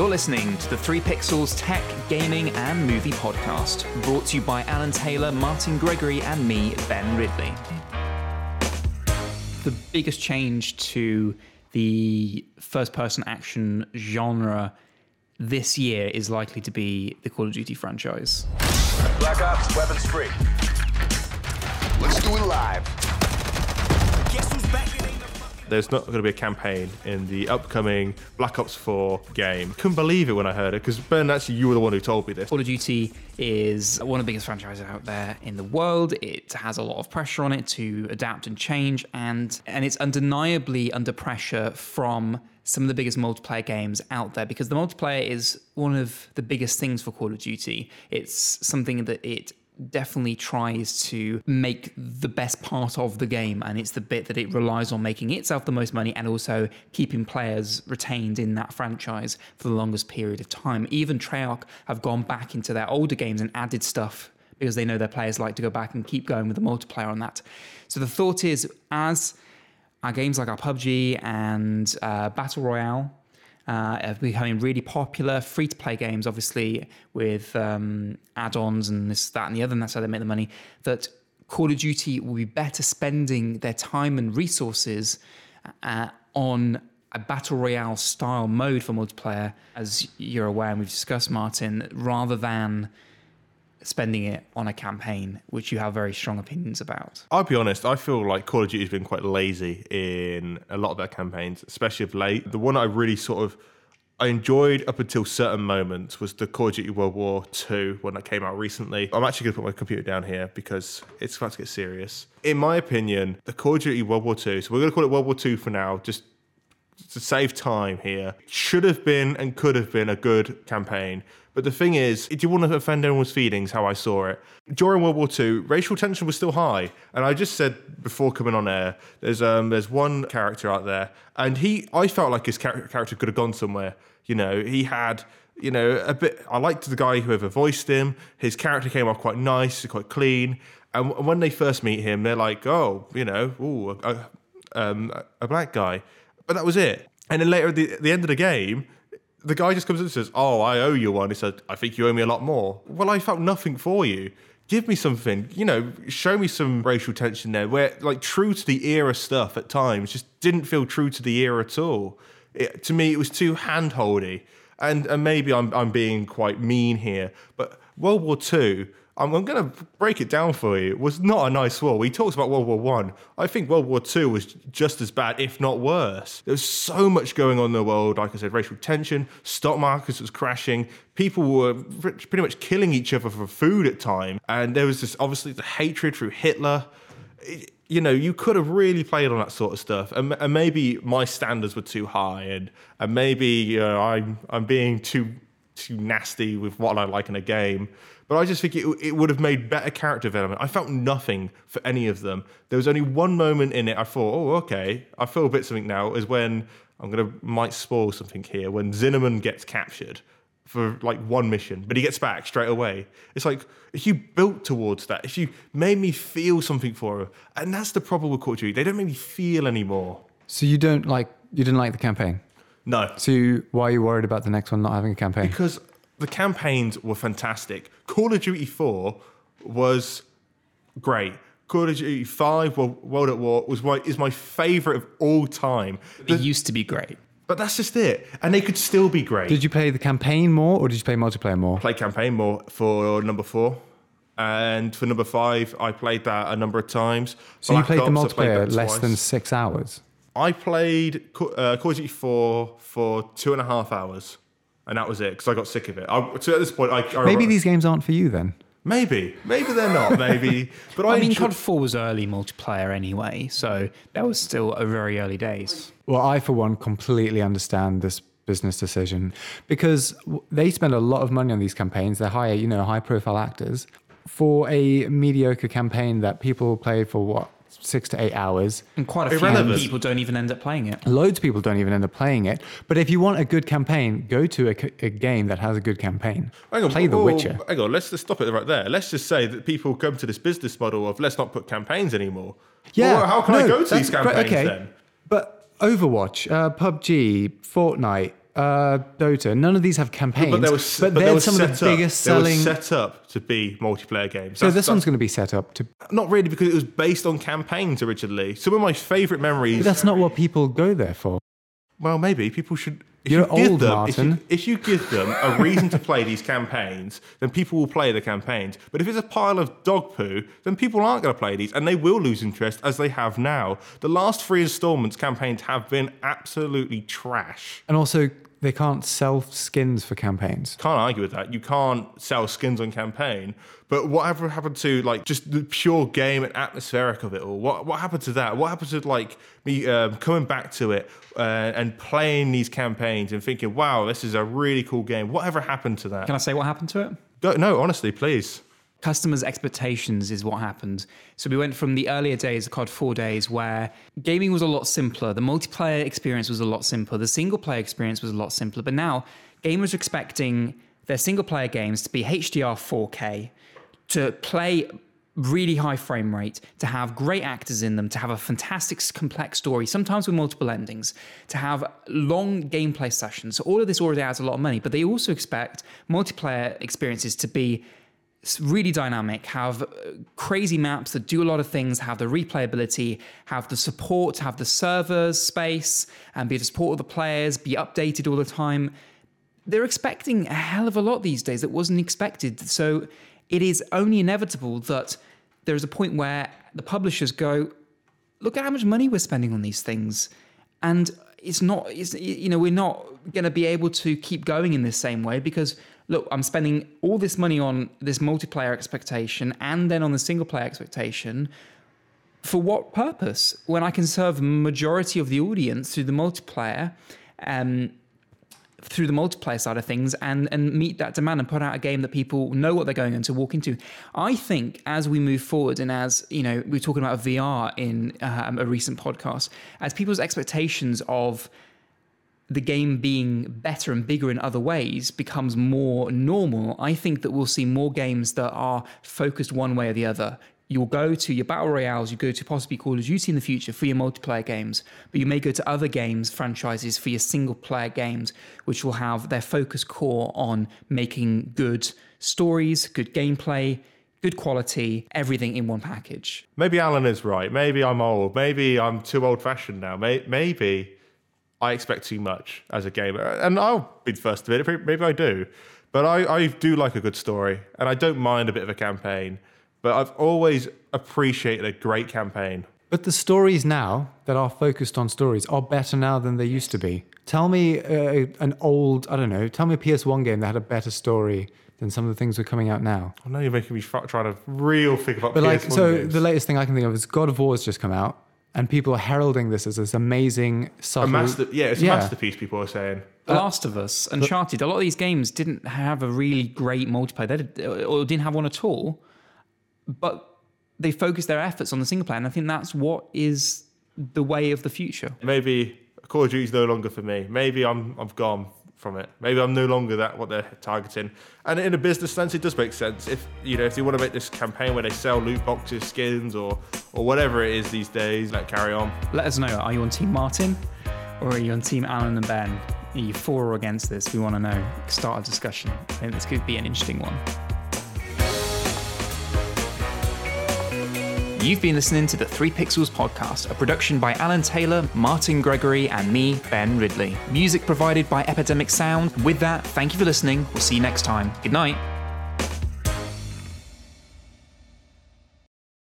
You're listening to the Three Pixels Tech, Gaming, and Movie Podcast, brought to you by Alan Taylor, Martin Gregory, and me, Ben Ridley. The biggest change to the first person action genre this year is likely to be the Call of Duty franchise. Black Ops, weapons free. Let's do it live. There's not going to be a campaign in the upcoming Black Ops 4 game. Couldn't believe it when I heard it because Ben, actually, you were the one who told me this. Call of Duty is one of the biggest franchises out there in the world. It has a lot of pressure on it to adapt and change, and and it's undeniably under pressure from some of the biggest multiplayer games out there because the multiplayer is one of the biggest things for Call of Duty. It's something that it definitely tries to make the best part of the game and it's the bit that it relies on making itself the most money and also keeping players retained in that franchise for the longest period of time. Even treyarch have gone back into their older games and added stuff because they know their players like to go back and keep going with the multiplayer on that. So the thought is as our games like our pubg and uh, battle royale uh, becoming really popular. Free to play games, obviously, with um, add ons and this, that, and the other, and that's how they make the money. That Call of Duty will be better spending their time and resources uh, on a battle royale style mode for multiplayer, as you're aware and we've discussed, Martin, rather than spending it on a campaign, which you have very strong opinions about. I'll be honest, I feel like Call of Duty has been quite lazy in a lot of their campaigns, especially of late. The one I really sort of I enjoyed up until certain moments was the Call of Duty World War II when that came out recently. I'm actually going to put my computer down here because it's about to get serious. In my opinion, the Call of Duty World War II, so we're going to call it World War II for now, just to save time here, should have been and could have been a good campaign. But the thing is, do you want to offend anyone's feelings how I saw it? During World War II, racial tension was still high. And I just said before coming on air, there's um, there's one character out there, and he I felt like his char- character could have gone somewhere. You know, he had you know, a bit. I liked the guy whoever voiced him. His character came off quite nice, quite clean. And when they first meet him, they're like, "Oh, you know, ooh, a, um, a black guy," but that was it. And then later at the, at the end of the game, the guy just comes in and says, "Oh, I owe you one." He said, "I think you owe me a lot more." Well, I felt nothing for you. Give me something, you know, show me some racial tension there, where like true to the era stuff at times just didn't feel true to the era at all. It, to me, it was too handholdy, and and maybe I'm I'm being quite mean here, but World War Two I'm, going to break it down for you. It was not a nice war. We talked about World War One. I. I think World War Two was just as bad, if not worse. There was so much going on in the world. Like I said, racial tension, stock markets was crashing. People were pretty much killing each other for food at times, and there was this obviously the hatred through Hitler. It, you know, you could have really played on that sort of stuff, and, and maybe my standards were too high, and and maybe you know, I'm I'm being too too nasty with what I like in a game. But I just think it, it would have made better character development. I felt nothing for any of them. There was only one moment in it I thought, oh, okay, I feel a bit something now, is when I'm going to might spoil something here, when Zussman gets captured for like one mission, but he gets back straight away. It's like if you built towards that, if you made me feel something for him, and that's the problem with Call of Duty, they don't make me feel anymore. So you don't like you didn't like the campaign. No. So why are you worried about the next one not having a campaign? Because the campaigns were fantastic. Call of Duty 4 was great. Call of Duty 5, World, World at War, was my, is my favorite of all time. The, it used to be great. But that's just it. And they could still be great. Did you play the campaign more or did you play multiplayer more? Play campaign more for number four. And for number five, I played that a number of times. So Black you played Ops, the multiplayer played less than six hours? I played uh, Call of Duty 4 for two and a half hours and that was it because I got sick of it. I, so at this point, I, I maybe these games aren't for you then. Maybe, maybe they're not. Maybe, but I, I mean, COD Four was early multiplayer anyway, so that was still a very early days. Well, I for one completely understand this business decision because they spend a lot of money on these campaigns. They hire, you know, high profile actors for a mediocre campaign that people play for what six to eight hours. And quite a few people don't even end up playing it. Loads of people don't even end up playing it. But if you want a good campaign, go to a, a game that has a good campaign. Hang on, Play The Witcher. Hang on, let's just stop it right there. Let's just say that people come to this business model of let's not put campaigns anymore. Yeah. Well, how can no, I go to these campaigns okay. then? But Overwatch, uh, PUBG, Fortnite, uh, Dota. None of these have campaigns, But but, they were, s- but they they're some of the up- biggest they were selling. set up to be multiplayer games. so That's- this one's going to be set up to. not really because it was based on campaigns originally. Some of my favorite memories. But that's not what people go there for. Well, maybe people should. If You're you give old, them, if you- Martin. If you, give them a reason to play these campaigns, then people will play the campaigns. But if it's a pile of dog poo, then people aren't going to play these, and they will lose interest as they have now. The last three installments campaigns have been absolutely trash. And also, they can't sell skins for campaigns. Can't argue with that. You can't sell skins on campaign. But whatever happened to like just the pure game and atmospheric of it all? What what happened to that? What happened to like me um, coming back to it uh, and playing these campaigns and thinking, wow, this is a really cool game. Whatever happened to that? Can I say what happened to it? Go, no, honestly, please. customers' expectations is what happened. So we went from the earlier days, the COD 4 days, where gaming was a lot simpler. The multiplayer experience was a lot simpler. The single player experience was a lot simpler. But now gamers are expecting their single player games to be HDR 4K, to play really high frame rate, to have great actors in them, to have a fantastic, complex story, sometimes with multiple endings, to have long gameplay sessions. So all of this already adds a lot of money, but they also expect multiplayer experiences to be really dynamic, have uh, crazy maps that do a lot of things, have the replayability, have the support, have the servers space, and be the support of the players, be updated all the time. They're expecting a hell of a lot these days that wasn't expected. So it is only inevitable that there's a point where the publishers go, look at how much money we're spending on these things. And it's not it's you know we're not going to be able to keep going in the same way because look i'm spending all this money on this multiplayer expectation and then on the single player expectation for what purpose? When i can serve majority of the audience through the multiplayer um, through the multiplayer side of things and and meet that demand and put out a game that people know what they're going into walk into i think as we move forward and as you know we we're talking about vr in um, a recent podcast as people's expectations of the game being better and bigger in other ways becomes more normal, I think that we'll see more games that are focused one way or the other. You'll go to your battle royales, you go to possibly Call of Duty in the future for your multiplayer games, but you may go to other games, franchises for your single player games, which will have their focus core on making good stories, good gameplay, good quality, everything in one package. Maybe Alan is right. Maybe I'm old. Maybe I'm too old fashioned now. Maybe I expect too much as a gamer. And I'll be the first to admit it. Maybe I do. But I, I do like a good story. And I don't mind a bit of a campaign. But I've always appreciated a great campaign. But the stories now that are focused on stories are better now than they used to be. Tell me uh, an old, I don't know, tell me a PS1 game that had a better story than some of the things that are coming out now. I know you're making me f- trying to real think about But like, PS1 so games. the latest thing I can think of is God of War has just come out, and people are heralding this as this amazing, a subtle. master, yeah, it's a Yeah. masterpiece, people are saying. The Last of Us, Uncharted, a lot of these games didn't have a really great multiplayer, they did, or didn't have one at all. But they focus their efforts on the single player, and I think that's what is the way of the future. Maybe Call of Duty's no longer for me. Maybe I'm I've gone from it. Maybe I'm no longer that what they're targeting. And in a business sense, it does make sense. If you know, if they want to make this campaign where they sell loot boxes, skins, or or whatever it is these days, let carry on. Let us know. Are you on Team Martin, or are you on Team Alan and Ben? Are you for or against this? We want to know. Start a discussion. I think this could be an interesting one. You've been listening to the Three Pixels podcast, a production by Alan Taylor, Martin Gregory, and me, Ben Ridley. Music provided by Epidemic Sound. With that, thank you for listening. We'll see you next time. Good night.